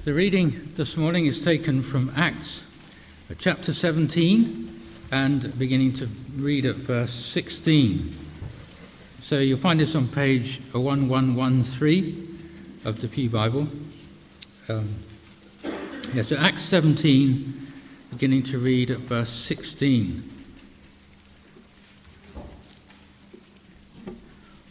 The reading this morning is taken from Acts uh, chapter 17 and beginning to read at verse 16. So you'll find this on page 1113 of the Pew Bible. Um, yeah, so Acts 17, beginning to read at verse 16.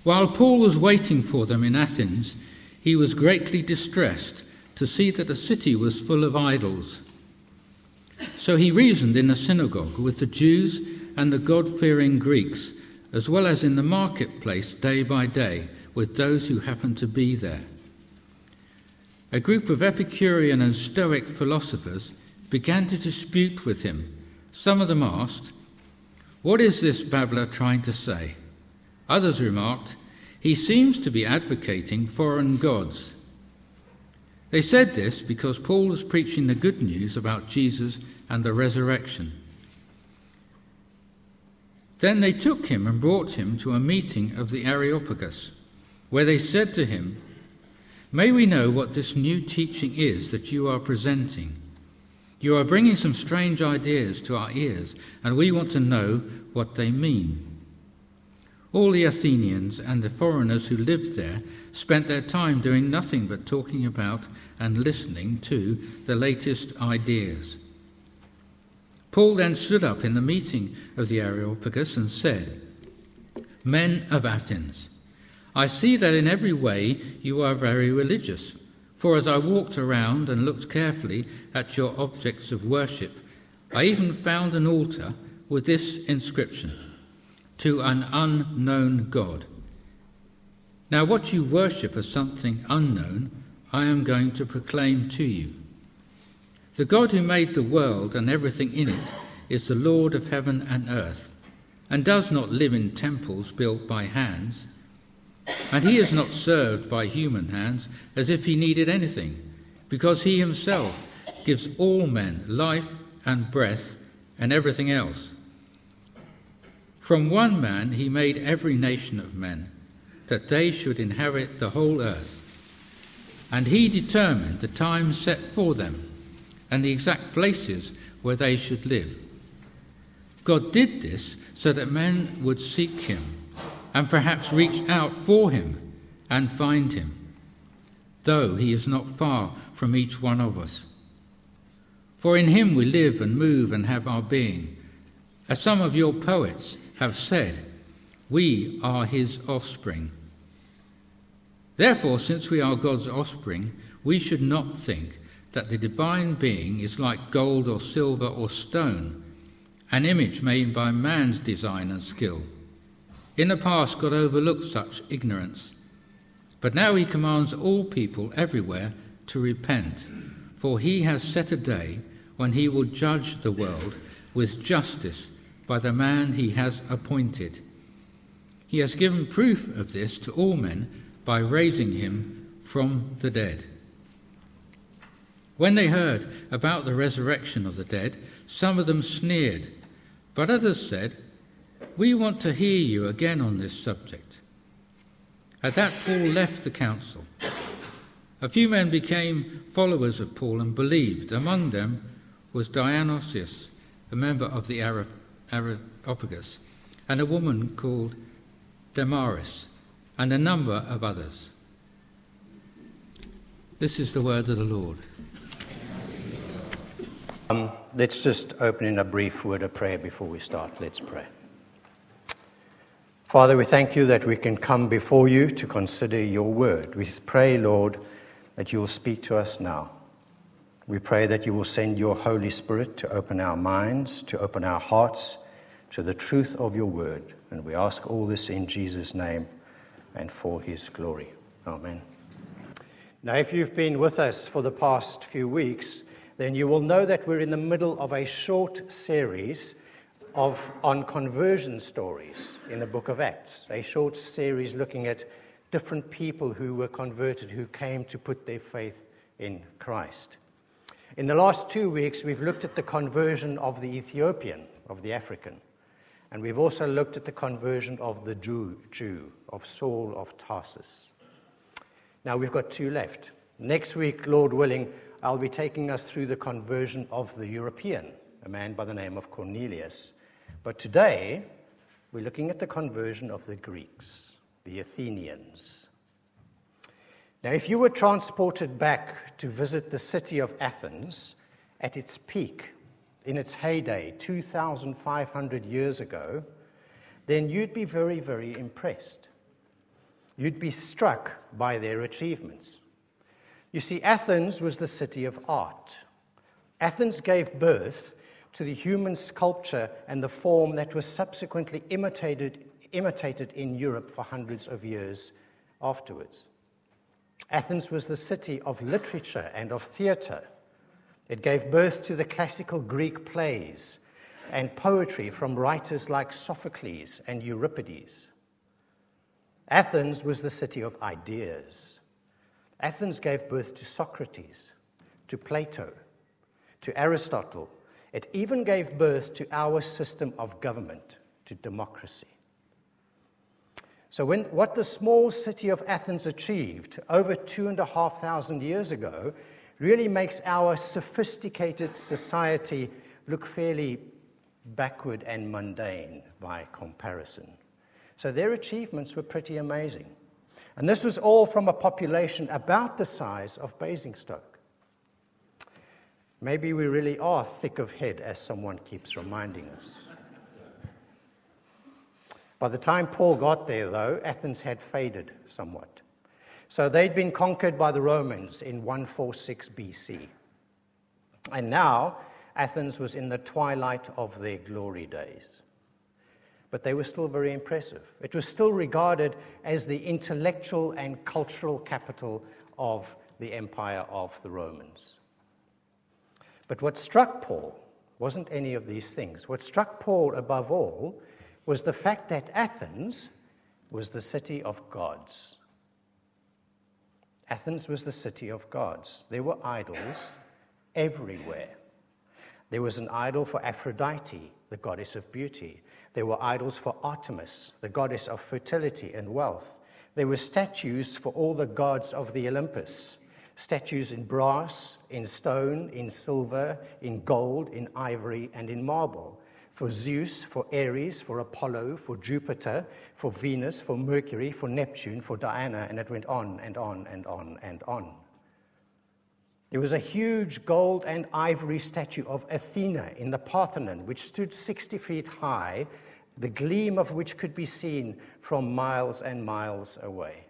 While Paul was waiting for them in Athens, he was greatly distressed to see that the city was full of idols. So he reasoned in the synagogue with the Jews and the God fearing Greeks, as well as in the marketplace day by day with those who happened to be there. A group of Epicurean and Stoic philosophers began to dispute with him. Some of them asked, What is this babbler trying to say? Others remarked, He seems to be advocating foreign gods. They said this because Paul was preaching the good news about Jesus and the resurrection. Then they took him and brought him to a meeting of the Areopagus, where they said to him, May we know what this new teaching is that you are presenting? You are bringing some strange ideas to our ears, and we want to know what they mean. All the Athenians and the foreigners who lived there spent their time doing nothing but talking about and listening to the latest ideas. Paul then stood up in the meeting of the Areopagus and said, Men of Athens, I see that in every way you are very religious. For as I walked around and looked carefully at your objects of worship, I even found an altar with this inscription To an unknown God. Now, what you worship as something unknown, I am going to proclaim to you. The God who made the world and everything in it is the Lord of heaven and earth, and does not live in temples built by hands. And he is not served by human hands as if he needed anything, because he himself gives all men life and breath and everything else. From one man he made every nation of men that they should inherit the whole earth. And he determined the time set for them and the exact places where they should live. God did this so that men would seek him and perhaps reach out for him and find him, though he is not far from each one of us. For in him we live and move and have our being. As some of your poets have said, we are his offspring. Therefore, since we are God's offspring, we should not think that the divine being is like gold or silver or stone, an image made by man's design and skill. In the past, God overlooked such ignorance, but now he commands all people everywhere to repent, for he has set a day when he will judge the world with justice by the man he has appointed. He has given proof of this to all men by raising him from the dead. When they heard about the resurrection of the dead, some of them sneered, but others said, We want to hear you again on this subject. At that, Paul left the council. A few men became followers of Paul and believed. Among them was Dionysius, a member of the Areopagus, and a woman called Damaris and a number of others. This is the word of the Lord. Um, let's just open in a brief word of prayer before we start. Let's pray. Father, we thank you that we can come before you to consider your word. We pray, Lord, that you will speak to us now. We pray that you will send your Holy Spirit to open our minds, to open our hearts to the truth of your word. And we ask all this in Jesus' name and for his glory. Amen. Now, if you've been with us for the past few weeks, then you will know that we're in the middle of a short series of on conversion stories in the book of Acts, a short series looking at different people who were converted, who came to put their faith in Christ. In the last two weeks, we've looked at the conversion of the Ethiopian, of the African. And we've also looked at the conversion of the Jew, Jew, of Saul of Tarsus. Now we've got two left. Next week, Lord willing, I'll be taking us through the conversion of the European, a man by the name of Cornelius. But today, we're looking at the conversion of the Greeks, the Athenians. Now, if you were transported back to visit the city of Athens at its peak, in its heyday, 2,500 years ago, then you'd be very, very impressed. You'd be struck by their achievements. You see, Athens was the city of art. Athens gave birth to the human sculpture and the form that was subsequently imitated, imitated in Europe for hundreds of years afterwards. Athens was the city of literature and of theatre. It gave birth to the classical Greek plays and poetry from writers like Sophocles and Euripides. Athens was the city of ideas. Athens gave birth to Socrates, to Plato, to Aristotle. It even gave birth to our system of government, to democracy. So, when, what the small city of Athens achieved over two and a half thousand years ago really makes our sophisticated society look fairly backward and mundane by comparison. So, their achievements were pretty amazing. And this was all from a population about the size of Basingstoke. Maybe we really are thick of head, as someone keeps reminding us. By the time Paul got there, though, Athens had faded somewhat. So they'd been conquered by the Romans in 146 BC. And now Athens was in the twilight of their glory days but they were still very impressive. It was still regarded as the intellectual and cultural capital of the empire of the Romans. But what struck Paul wasn't any of these things. What struck Paul above all was the fact that Athens was the city of gods. Athens was the city of gods. There were idols everywhere. There was an idol for Aphrodite, the goddess of beauty. There were idols for Artemis, the goddess of fertility and wealth. There were statues for all the gods of the Olympus statues in brass, in stone, in silver, in gold, in ivory, and in marble. For Zeus, for Ares, for Apollo, for Jupiter, for Venus, for Mercury, for Neptune, for Diana, and it went on and on and on and on. There was a huge gold and ivory statue of Athena in the Parthenon, which stood 60 feet high, the gleam of which could be seen from miles and miles away.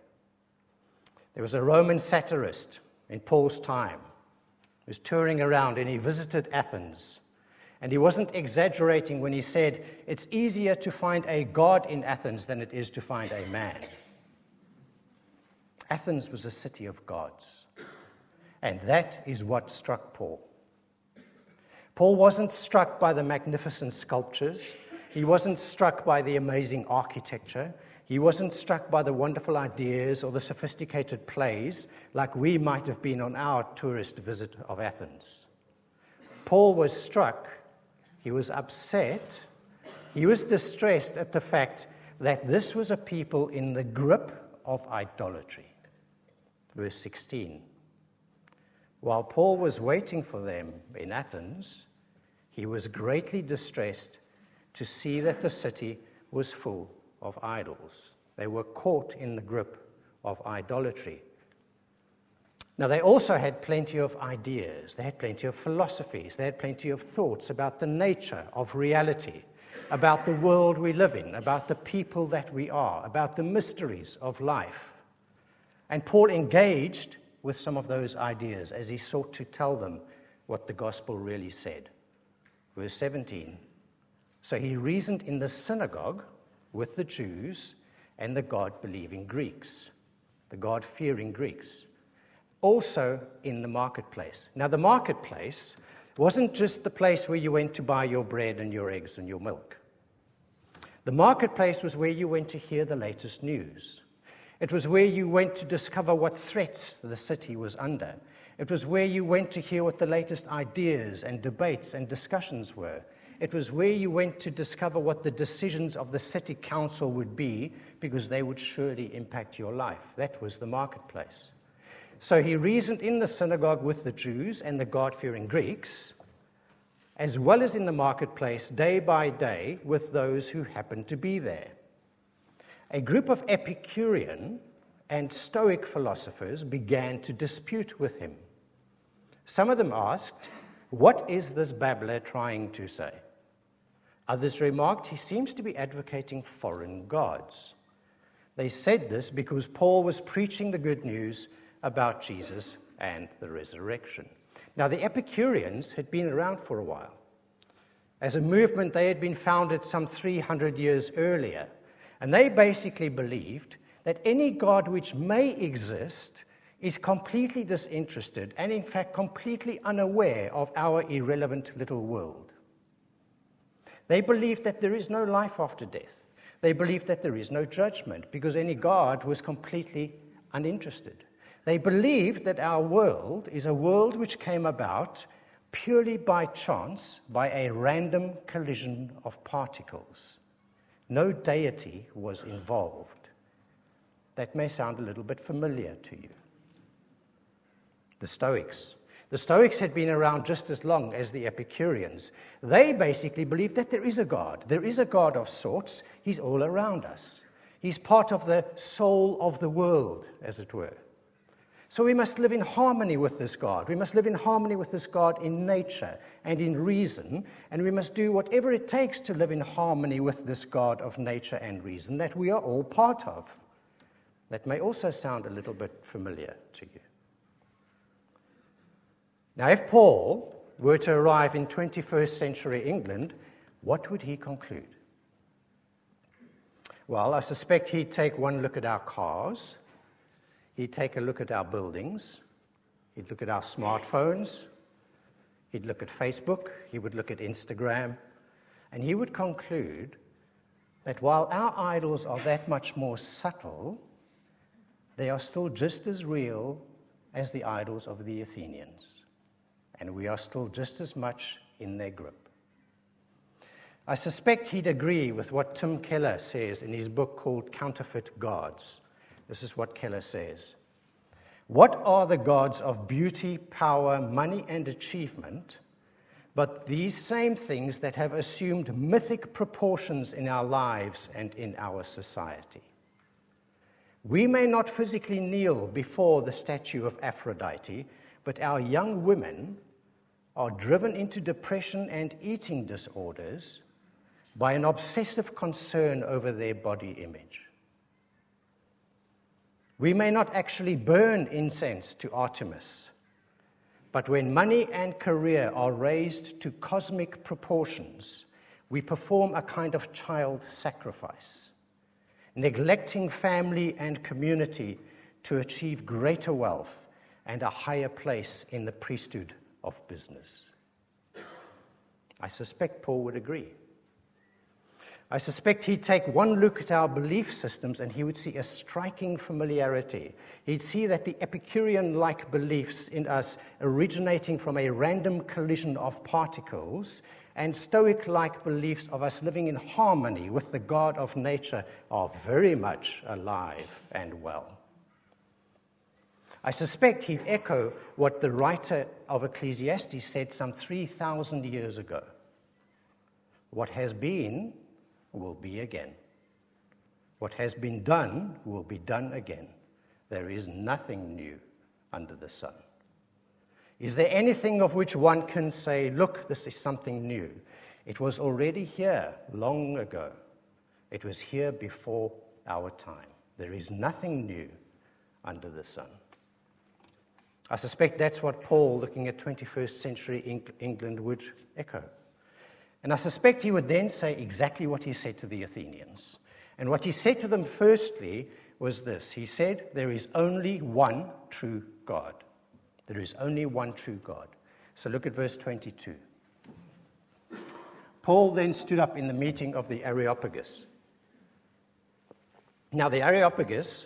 There was a Roman satirist in Paul's time who was touring around and he visited Athens. And he wasn't exaggerating when he said, It's easier to find a god in Athens than it is to find a man. Athens was a city of gods. And that is what struck Paul. Paul wasn't struck by the magnificent sculptures, he wasn't struck by the amazing architecture. He wasn't struck by the wonderful ideas or the sophisticated plays like we might have been on our tourist visit of Athens. Paul was struck, he was upset, he was distressed at the fact that this was a people in the grip of idolatry. Verse 16. While Paul was waiting for them in Athens, he was greatly distressed to see that the city was full of idols. They were caught in the grip of idolatry. Now, they also had plenty of ideas, they had plenty of philosophies, they had plenty of thoughts about the nature of reality, about the world we live in, about the people that we are, about the mysteries of life. And Paul engaged with some of those ideas as he sought to tell them what the gospel really said. Verse 17 So he reasoned in the synagogue with the Jews and the God believing Greeks, the God fearing Greeks, also in the marketplace. Now, the marketplace wasn't just the place where you went to buy your bread and your eggs and your milk. The marketplace was where you went to hear the latest news. It was where you went to discover what threats the city was under. It was where you went to hear what the latest ideas and debates and discussions were. It was where you went to discover what the decisions of the city council would be because they would surely impact your life. That was the marketplace. So he reasoned in the synagogue with the Jews and the God fearing Greeks, as well as in the marketplace day by day with those who happened to be there. A group of Epicurean and Stoic philosophers began to dispute with him. Some of them asked, What is this babbler trying to say? Others remarked, He seems to be advocating foreign gods. They said this because Paul was preaching the good news about Jesus and the resurrection. Now, the Epicureans had been around for a while. As a movement, they had been founded some 300 years earlier, and they basically believed that any God which may exist is completely disinterested and, in fact, completely unaware of our irrelevant little world. They believed that there is no life after death. They believed that there is no judgment because any God was completely uninterested. They believed that our world is a world which came about purely by chance, by a random collision of particles. No deity was involved. That may sound a little bit familiar to you. The Stoics. The Stoics had been around just as long as the Epicureans. They basically believed that there is a God. There is a God of sorts. He's all around us. He's part of the soul of the world, as it were. So we must live in harmony with this God. We must live in harmony with this God in nature and in reason, and we must do whatever it takes to live in harmony with this God of nature and reason that we are all part of. That may also sound a little bit familiar to you. Now, if Paul were to arrive in 21st century England, what would he conclude? Well, I suspect he'd take one look at our cars He'd take a look at our buildings, he'd look at our smartphones, he'd look at Facebook, he would look at Instagram, and he would conclude that while our idols are that much more subtle, they are still just as real as the idols of the Athenians, and we are still just as much in their grip. I suspect he'd agree with what Tim Keller says in his book called Counterfeit Gods. This is what Keller says. What are the gods of beauty, power, money, and achievement, but these same things that have assumed mythic proportions in our lives and in our society? We may not physically kneel before the statue of Aphrodite, but our young women are driven into depression and eating disorders by an obsessive concern over their body image. We may not actually burn incense to Artemis, but when money and career are raised to cosmic proportions, we perform a kind of child sacrifice, neglecting family and community to achieve greater wealth and a higher place in the priesthood of business. I suspect Paul would agree. I suspect he'd take one look at our belief systems and he would see a striking familiarity. He'd see that the Epicurean like beliefs in us originating from a random collision of particles and Stoic like beliefs of us living in harmony with the God of nature are very much alive and well. I suspect he'd echo what the writer of Ecclesiastes said some 3,000 years ago. What has been will be again. What has been done will be done again. There is nothing new under the sun. Is there anything of which one can say, look, this is something new? It was already here long ago. It was here before our time. There is nothing new under the sun. I suspect that's what Paul, looking at 21st century England, would echo. And I suspect he would then say exactly what he said to the Athenians. And what he said to them, firstly, was this He said, There is only one true God. There is only one true God. So look at verse 22. Paul then stood up in the meeting of the Areopagus. Now, the Areopagus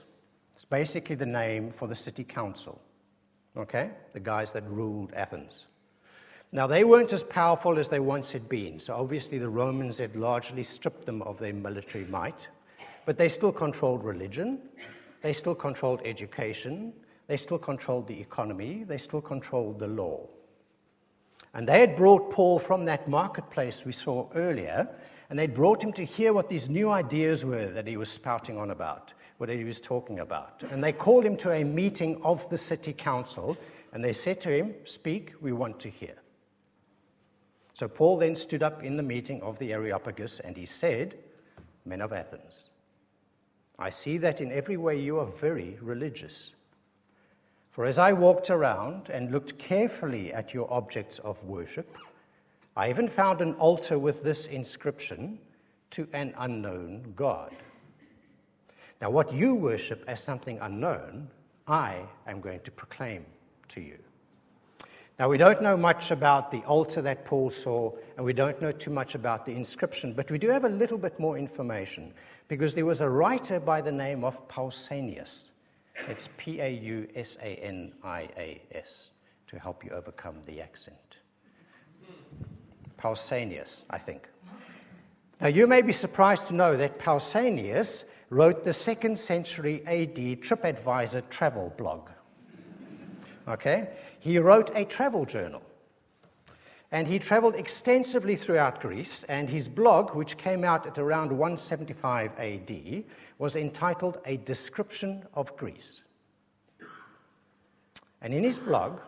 is basically the name for the city council, okay? The guys that ruled Athens. Now, they weren't as powerful as they once had been, so obviously the Romans had largely stripped them of their military might, but they still controlled religion, they still controlled education, they still controlled the economy, they still controlled the law. And they had brought Paul from that marketplace we saw earlier, and they'd brought him to hear what these new ideas were that he was spouting on about, what he was talking about. And they called him to a meeting of the city council, and they said to him, Speak, we want to hear. So Paul then stood up in the meeting of the Areopagus, and he said, Men of Athens, I see that in every way you are very religious. For as I walked around and looked carefully at your objects of worship, I even found an altar with this inscription to an unknown God. Now, what you worship as something unknown, I am going to proclaim to you. Now, we don't know much about the altar that Paul saw, and we don't know too much about the inscription, but we do have a little bit more information because there was a writer by the name of Pausanias it's P A U S A N I A S to help you overcome the accent. Pausanias, I think. Now, you may be surprised to know that Pausanias wrote the second century AD TripAdvisor travel blog. Okay? He wrote a travel journal. And he traveled extensively throughout Greece, and his blog, which came out at around 175 AD, was entitled A Description of Greece. And in his blog,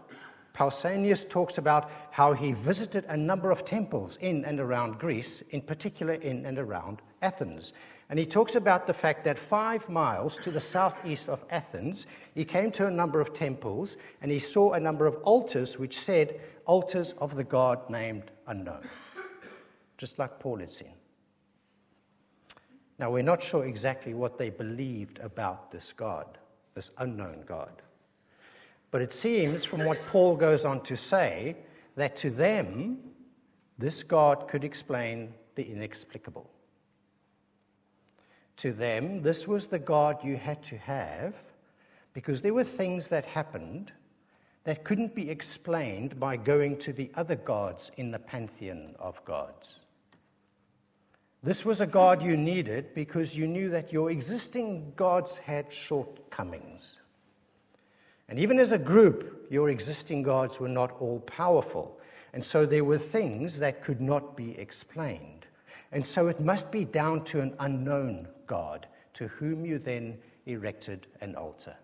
Pausanias talks about how he visited a number of temples in and around Greece, in particular in and around Athens. And he talks about the fact that five miles to the southeast of Athens, he came to a number of temples and he saw a number of altars which said, Altars of the God named Unknown, just like Paul had seen. Now, we're not sure exactly what they believed about this God, this unknown God. But it seems, from what Paul goes on to say, that to them, this God could explain the inexplicable. To them, this was the God you had to have because there were things that happened that couldn't be explained by going to the other gods in the pantheon of gods. This was a God you needed because you knew that your existing gods had shortcomings. And even as a group, your existing gods were not all powerful. And so there were things that could not be explained. And so it must be down to an unknown God to whom you then erected an altar.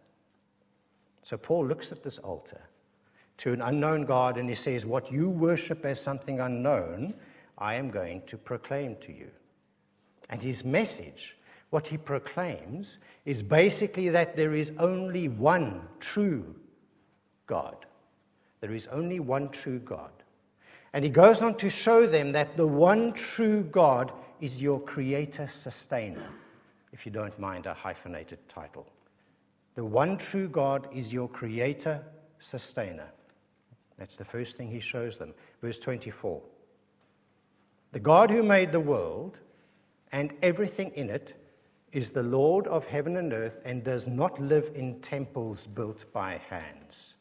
So Paul looks at this altar to an unknown God and he says, What you worship as something unknown, I am going to proclaim to you. And his message, what he proclaims, is basically that there is only one true God. There is only one true God. And he goes on to show them that the one true God is your creator sustainer, if you don't mind a hyphenated title. The one true God is your creator sustainer. That's the first thing he shows them. Verse 24. The God who made the world and everything in it is the Lord of heaven and earth and does not live in temples built by hands.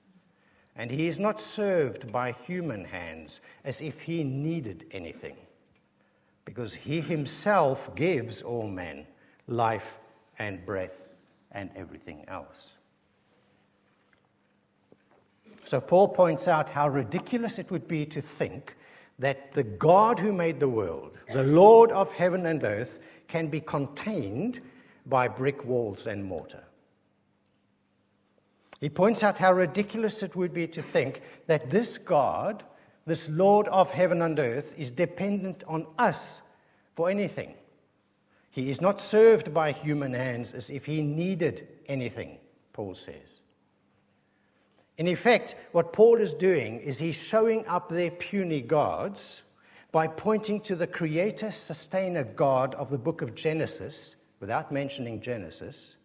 And he is not served by human hands as if he needed anything, because he himself gives all men life and breath and everything else. So, Paul points out how ridiculous it would be to think that the God who made the world, the Lord of heaven and earth, can be contained by brick walls and mortar. He points out how ridiculous it would be to think that this God, this Lord of heaven and earth, is dependent on us for anything. He is not served by human hands as if he needed anything, Paul says. In effect, what Paul is doing is he's showing up their puny gods by pointing to the creator sustainer God of the book of Genesis, without mentioning Genesis,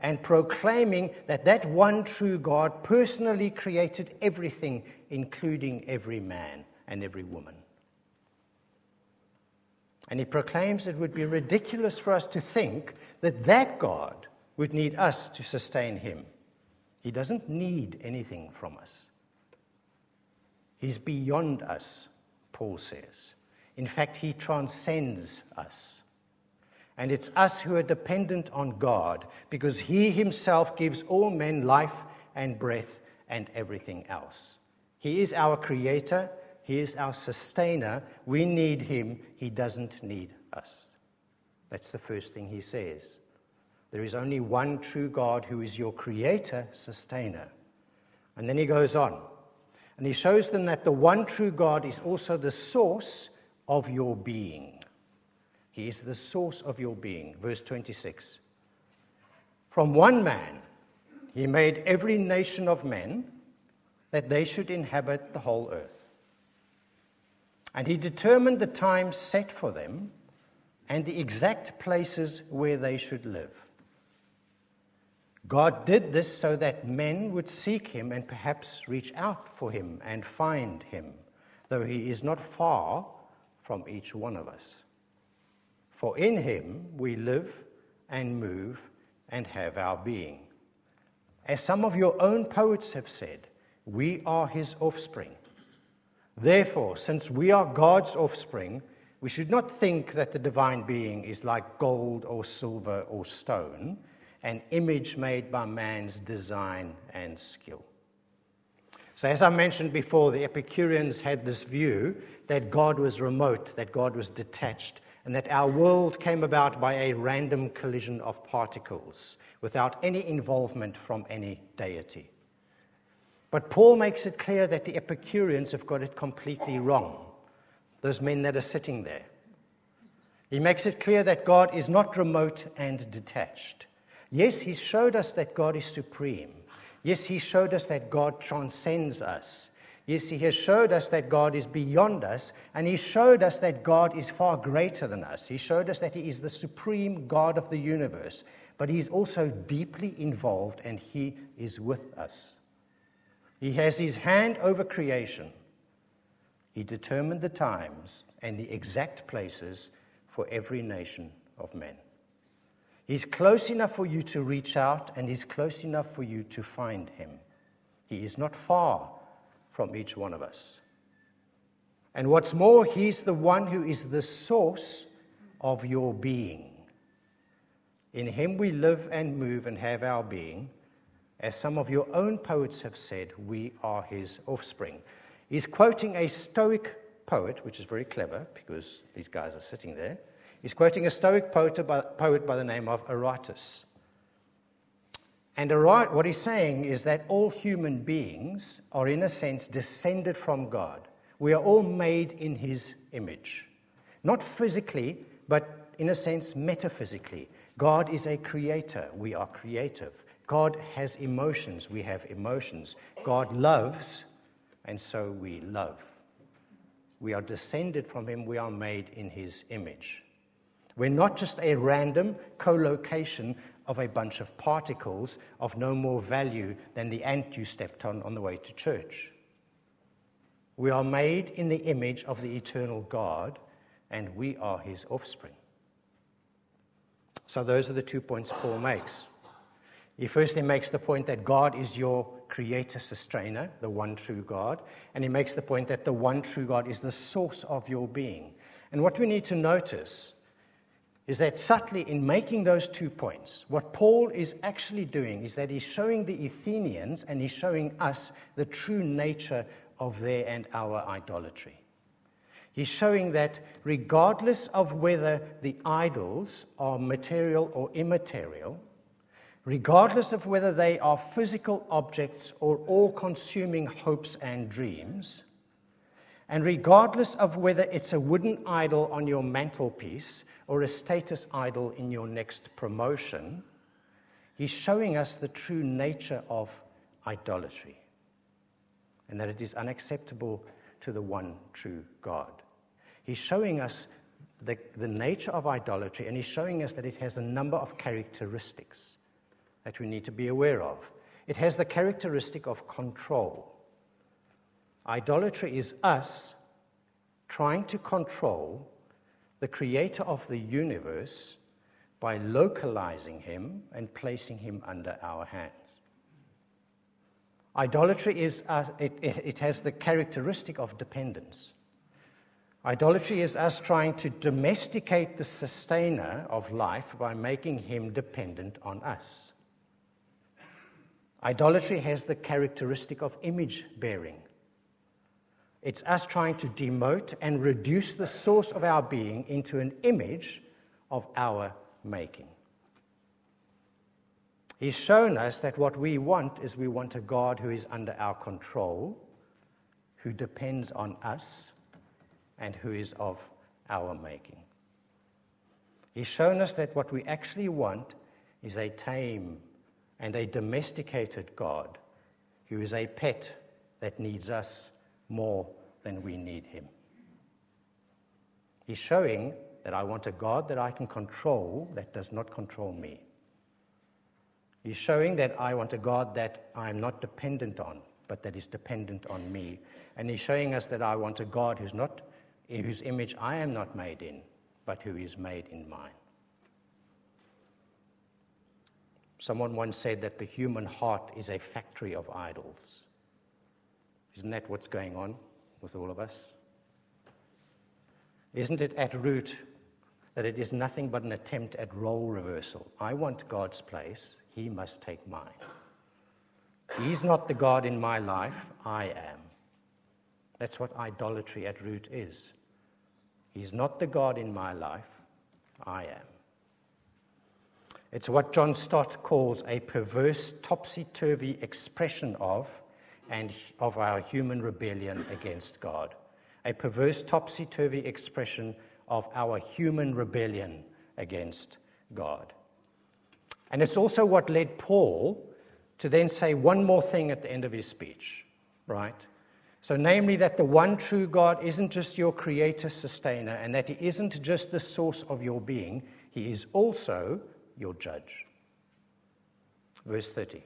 and proclaiming that that one true God personally created everything, including every man and every woman. And he proclaims it would be ridiculous for us to think that that God would need us to sustain him. He doesn't need anything from us. He's beyond us, Paul says. In fact, he transcends us. And it's us who are dependent on God because he himself gives all men life and breath and everything else. He is our creator, He is our sustainer. We need Him, He doesn't need us. That's the first thing He says. There is only one true God who is your creator, sustainer. And then He goes on. And He shows them that the one true God is also the source of your being. He is the source of your being. Verse 26. From one man, he made every nation of men that they should inhabit the whole earth. And he determined the time set for them and the exact places where they should live. God did this so that men would seek him and perhaps reach out for him and find him, though he is not far from each one of us. For in him we live and move and have our being. As some of your own poets have said, we are his offspring. Therefore, since we are God's offspring, we should not think that the divine being is like gold or silver or stone, an image made by man's design and skill. So, as I mentioned before, the Epicureans had this view that God was remote, that God was detached, and that our world came about by a random collision of particles without any involvement from any deity. But Paul makes it clear that the Epicureans have got it completely wrong, those men that are sitting there. He makes it clear that God is not remote and detached. Yes, he showed us that God is supreme. Yes, he showed us that God transcends us. Yes, he has showed us that God is beyond us, and he showed us that God is far greater than us. He showed us that he is the supreme God of the universe, but he's also deeply involved and he is with us. He has his hand over creation. He determined the times and the exact places for every nation of men. He's close enough for you to reach out, and He's close enough for you to find Him. He is not far from each one of us. And what's more, He's the one who is the source of your being. In Him we live and move and have our being. As some of your own poets have said, we are His offspring. He's quoting a Stoic poet, which is very clever because these guys are sitting there. He's quoting a Stoic poet by, poet by the name of Aratus. And what he's saying is that all human beings are, in a sense, descended from God. We are all made in his image. Not physically, but in a sense, metaphysically. God is a creator. We are creative. God has emotions. We have emotions. God loves, and so we love. We are descended from him. We are made in his image. We're not just a random co-location of a bunch of particles of no more value than the ant you stepped on on the way to church. We are made in the image of the eternal God, and we are his offspring. So, those are the two points Paul makes. He firstly makes the point that God is your creator sustainer, the one true God, and he makes the point that the one true God is the source of your being. And what we need to notice is that subtly, in making those two points, what Paul is actually doing is that he's showing the Athenians and he's showing us the true nature of their and our idolatry. He's showing that regardless of whether the idols are material or immaterial, regardless of whether they are physical objects or all consuming hopes and dreams, and regardless of whether it's a wooden idol on your mantelpiece or a status idol in your next promotion, he's showing us the true nature of idolatry and that it is unacceptable to the one true God. He's showing us the, the nature of idolatry and he's showing us that it has a number of characteristics that we need to be aware of. It has the characteristic of control. Idolatry is us trying to control the creator of the universe by localizing him and placing him under our hands. Idolatry is, uh, it, it has the characteristic of dependence. Idolatry is us trying to domesticate the sustainer of life by making him dependent on us. Idolatry has the characteristic of image bearing. It's us trying to demote and reduce the source of our being into an image of our making. He's shown us that what we want is we want a God who is under our control, who depends on us, and who is of our making. He's shown us that what we actually want is a tame and a domesticated God who is a pet that needs us more than we need him. He's showing that I want a God that I can control that does not control me. He's showing that I want a God that I'm not dependent on, but that is dependent on me. And he's showing us that I want a God who's not, whose image I am not made in, but who is made in mine. Someone once said that the human heart is a factory of idols. Isn't that what's going on with all of us? Isn't it at root that it is nothing but an attempt at role reversal? I want God's place, he must take mine. He's not the God in my life, I am. That's what idolatry at root is. He's not the God in my life, I am. It's what John Stott calls a perverse, topsy turvy expression of and of our human rebellion against God. A perverse, topsy turvy expression of our human rebellion against God. And it's also what led Paul to then say one more thing at the end of his speech, right? So, namely, that the one true God isn't just your creator, sustainer, and that he isn't just the source of your being, he is also your judge. Verse 30.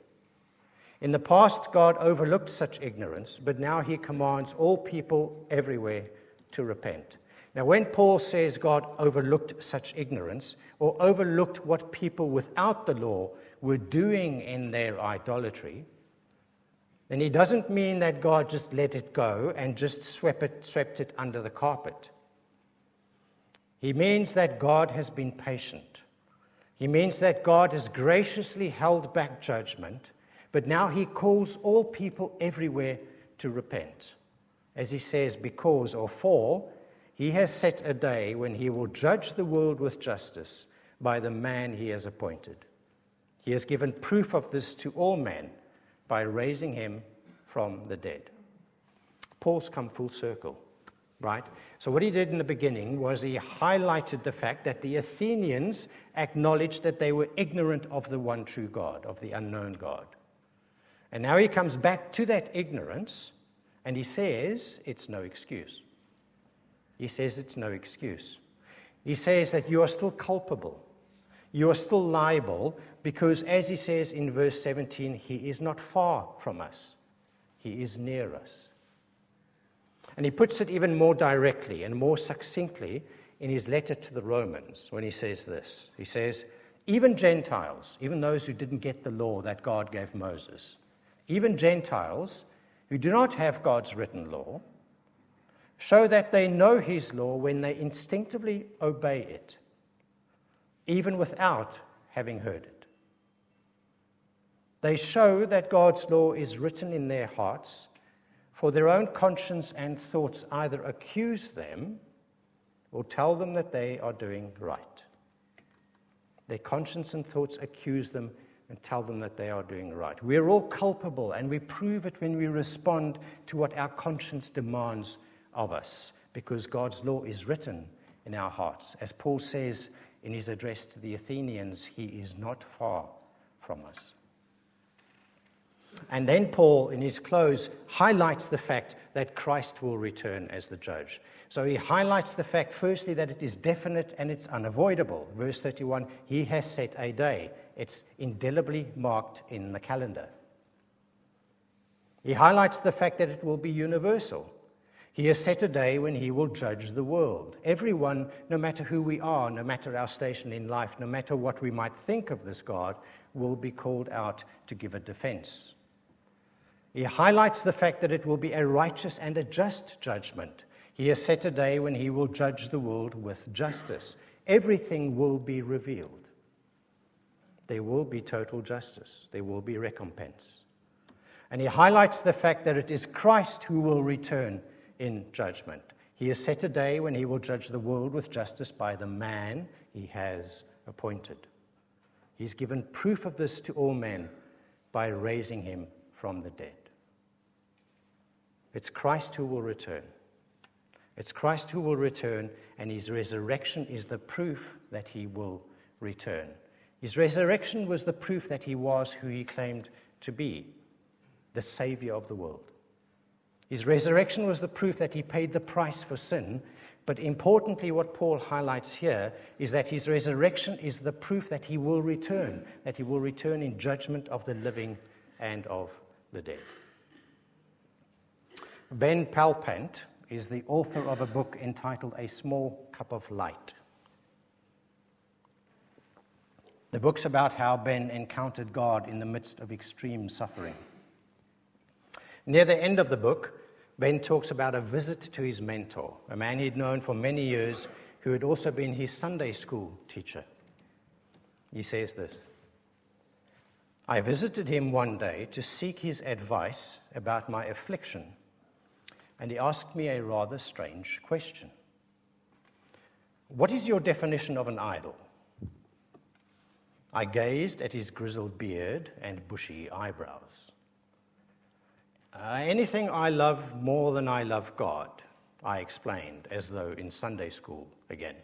In the past, God overlooked such ignorance, but now he commands all people everywhere to repent. Now, when Paul says God overlooked such ignorance, or overlooked what people without the law were doing in their idolatry, then he doesn't mean that God just let it go and just swept it, swept it under the carpet. He means that God has been patient. He means that God has graciously held back judgment, but now he calls all people everywhere to repent. As he says, because or for he has set a day when he will judge the world with justice by the man he has appointed. He has given proof of this to all men by raising him from the dead. Paul's come full circle, right? So, what he did in the beginning was he highlighted the fact that the Athenians acknowledged that they were ignorant of the one true God, of the unknown God. And now he comes back to that ignorance and he says it's no excuse. He says it's no excuse. He says that you are still culpable. You are still liable because, as he says in verse 17, he is not far from us, he is near us. And he puts it even more directly and more succinctly in his letter to the Romans when he says this. He says, Even Gentiles, even those who didn't get the law that God gave Moses, even Gentiles who do not have God's written law, show that they know His law when they instinctively obey it, even without having heard it. They show that God's law is written in their hearts, for their own conscience and thoughts either accuse them or tell them that they are doing right. Their conscience and thoughts accuse them and tell them that they are doing right. We're all culpable, and we prove it when we respond to what our conscience demands of us because God's law is written in our hearts. As Paul says in his address to the Athenians, he is not far from us. And then Paul, in his close, highlights the fact that Christ will return as the judge. So he highlights the fact, firstly, that it is definite and it's unavoidable. Verse 31 He has set a day, it's indelibly marked in the calendar. He highlights the fact that it will be universal. He has set a day when he will judge the world. Everyone, no matter who we are, no matter our station in life, no matter what we might think of this God, will be called out to give a defense. He highlights the fact that it will be a righteous and a just judgment. He has set a day when he will judge the world with justice. Everything will be revealed. There will be total justice, there will be recompense. And he highlights the fact that it is Christ who will return in judgment. He has set a day when he will judge the world with justice by the man he has appointed. He's given proof of this to all men by raising him from the dead. It's Christ who will return. It's Christ who will return, and his resurrection is the proof that he will return. His resurrection was the proof that he was who he claimed to be the Savior of the world. His resurrection was the proof that he paid the price for sin. But importantly, what Paul highlights here is that his resurrection is the proof that he will return, that he will return in judgment of the living and of the dead. Ben Palpant is the author of a book entitled A Small Cup of Light. The book's about how Ben encountered God in the midst of extreme suffering. Near the end of the book, Ben talks about a visit to his mentor, a man he'd known for many years who had also been his Sunday school teacher. He says this I visited him one day to seek his advice about my affliction, and he asked me a rather strange question What is your definition of an idol? I gazed at his grizzled beard and bushy eyebrows. Uh, anything I love more than I love God, I explained, as though in Sunday school again.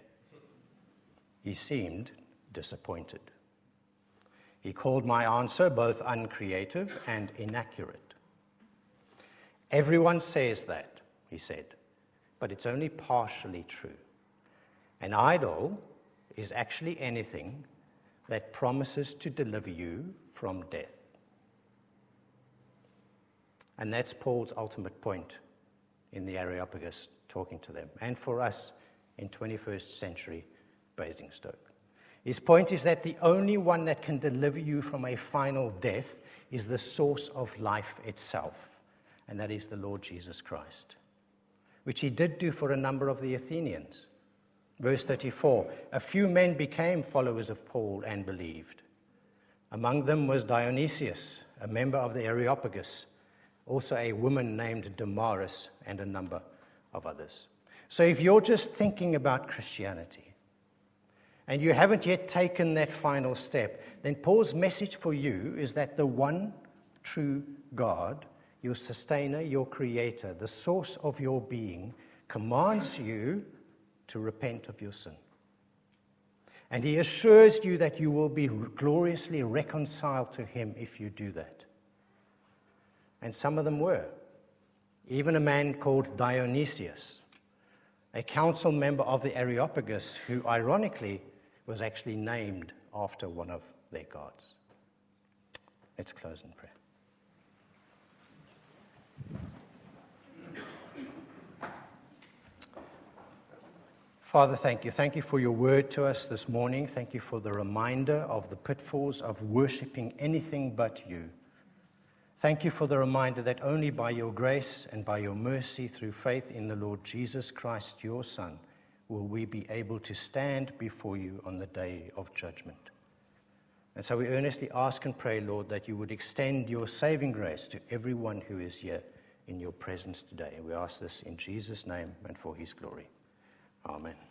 He seemed disappointed. He called my answer both uncreative and inaccurate. Everyone says that, he said, but it's only partially true. An idol is actually anything that promises to deliver you from death. And that's Paul's ultimate point in the Areopagus talking to them, and for us in 21st century Basingstoke. His point is that the only one that can deliver you from a final death is the source of life itself, and that is the Lord Jesus Christ, which he did do for a number of the Athenians. Verse 34 A few men became followers of Paul and believed. Among them was Dionysius, a member of the Areopagus also a woman named Damaris, and a number of others. So if you're just thinking about Christianity and you haven't yet taken that final step, then Paul's message for you is that the one true God, your sustainer, your creator, the source of your being, commands you to repent of your sin. And he assures you that you will be gloriously reconciled to him if you do that and some of them were. Even a man called Dionysius, a council member of the Areopagus, who ironically was actually named after one of their gods. Let's close in prayer. Father, thank you. Thank you for your word to us this morning. Thank you for the reminder of the pitfalls of worshiping anything but you. Thank you for the reminder that only by your grace and by your mercy through faith in the Lord Jesus Christ, your Son, will we be able to stand before you on the day of judgment. And so we earnestly ask and pray, Lord, that you would extend your saving grace to everyone who is here in your presence today. We ask this in Jesus' name and for his glory. Amen.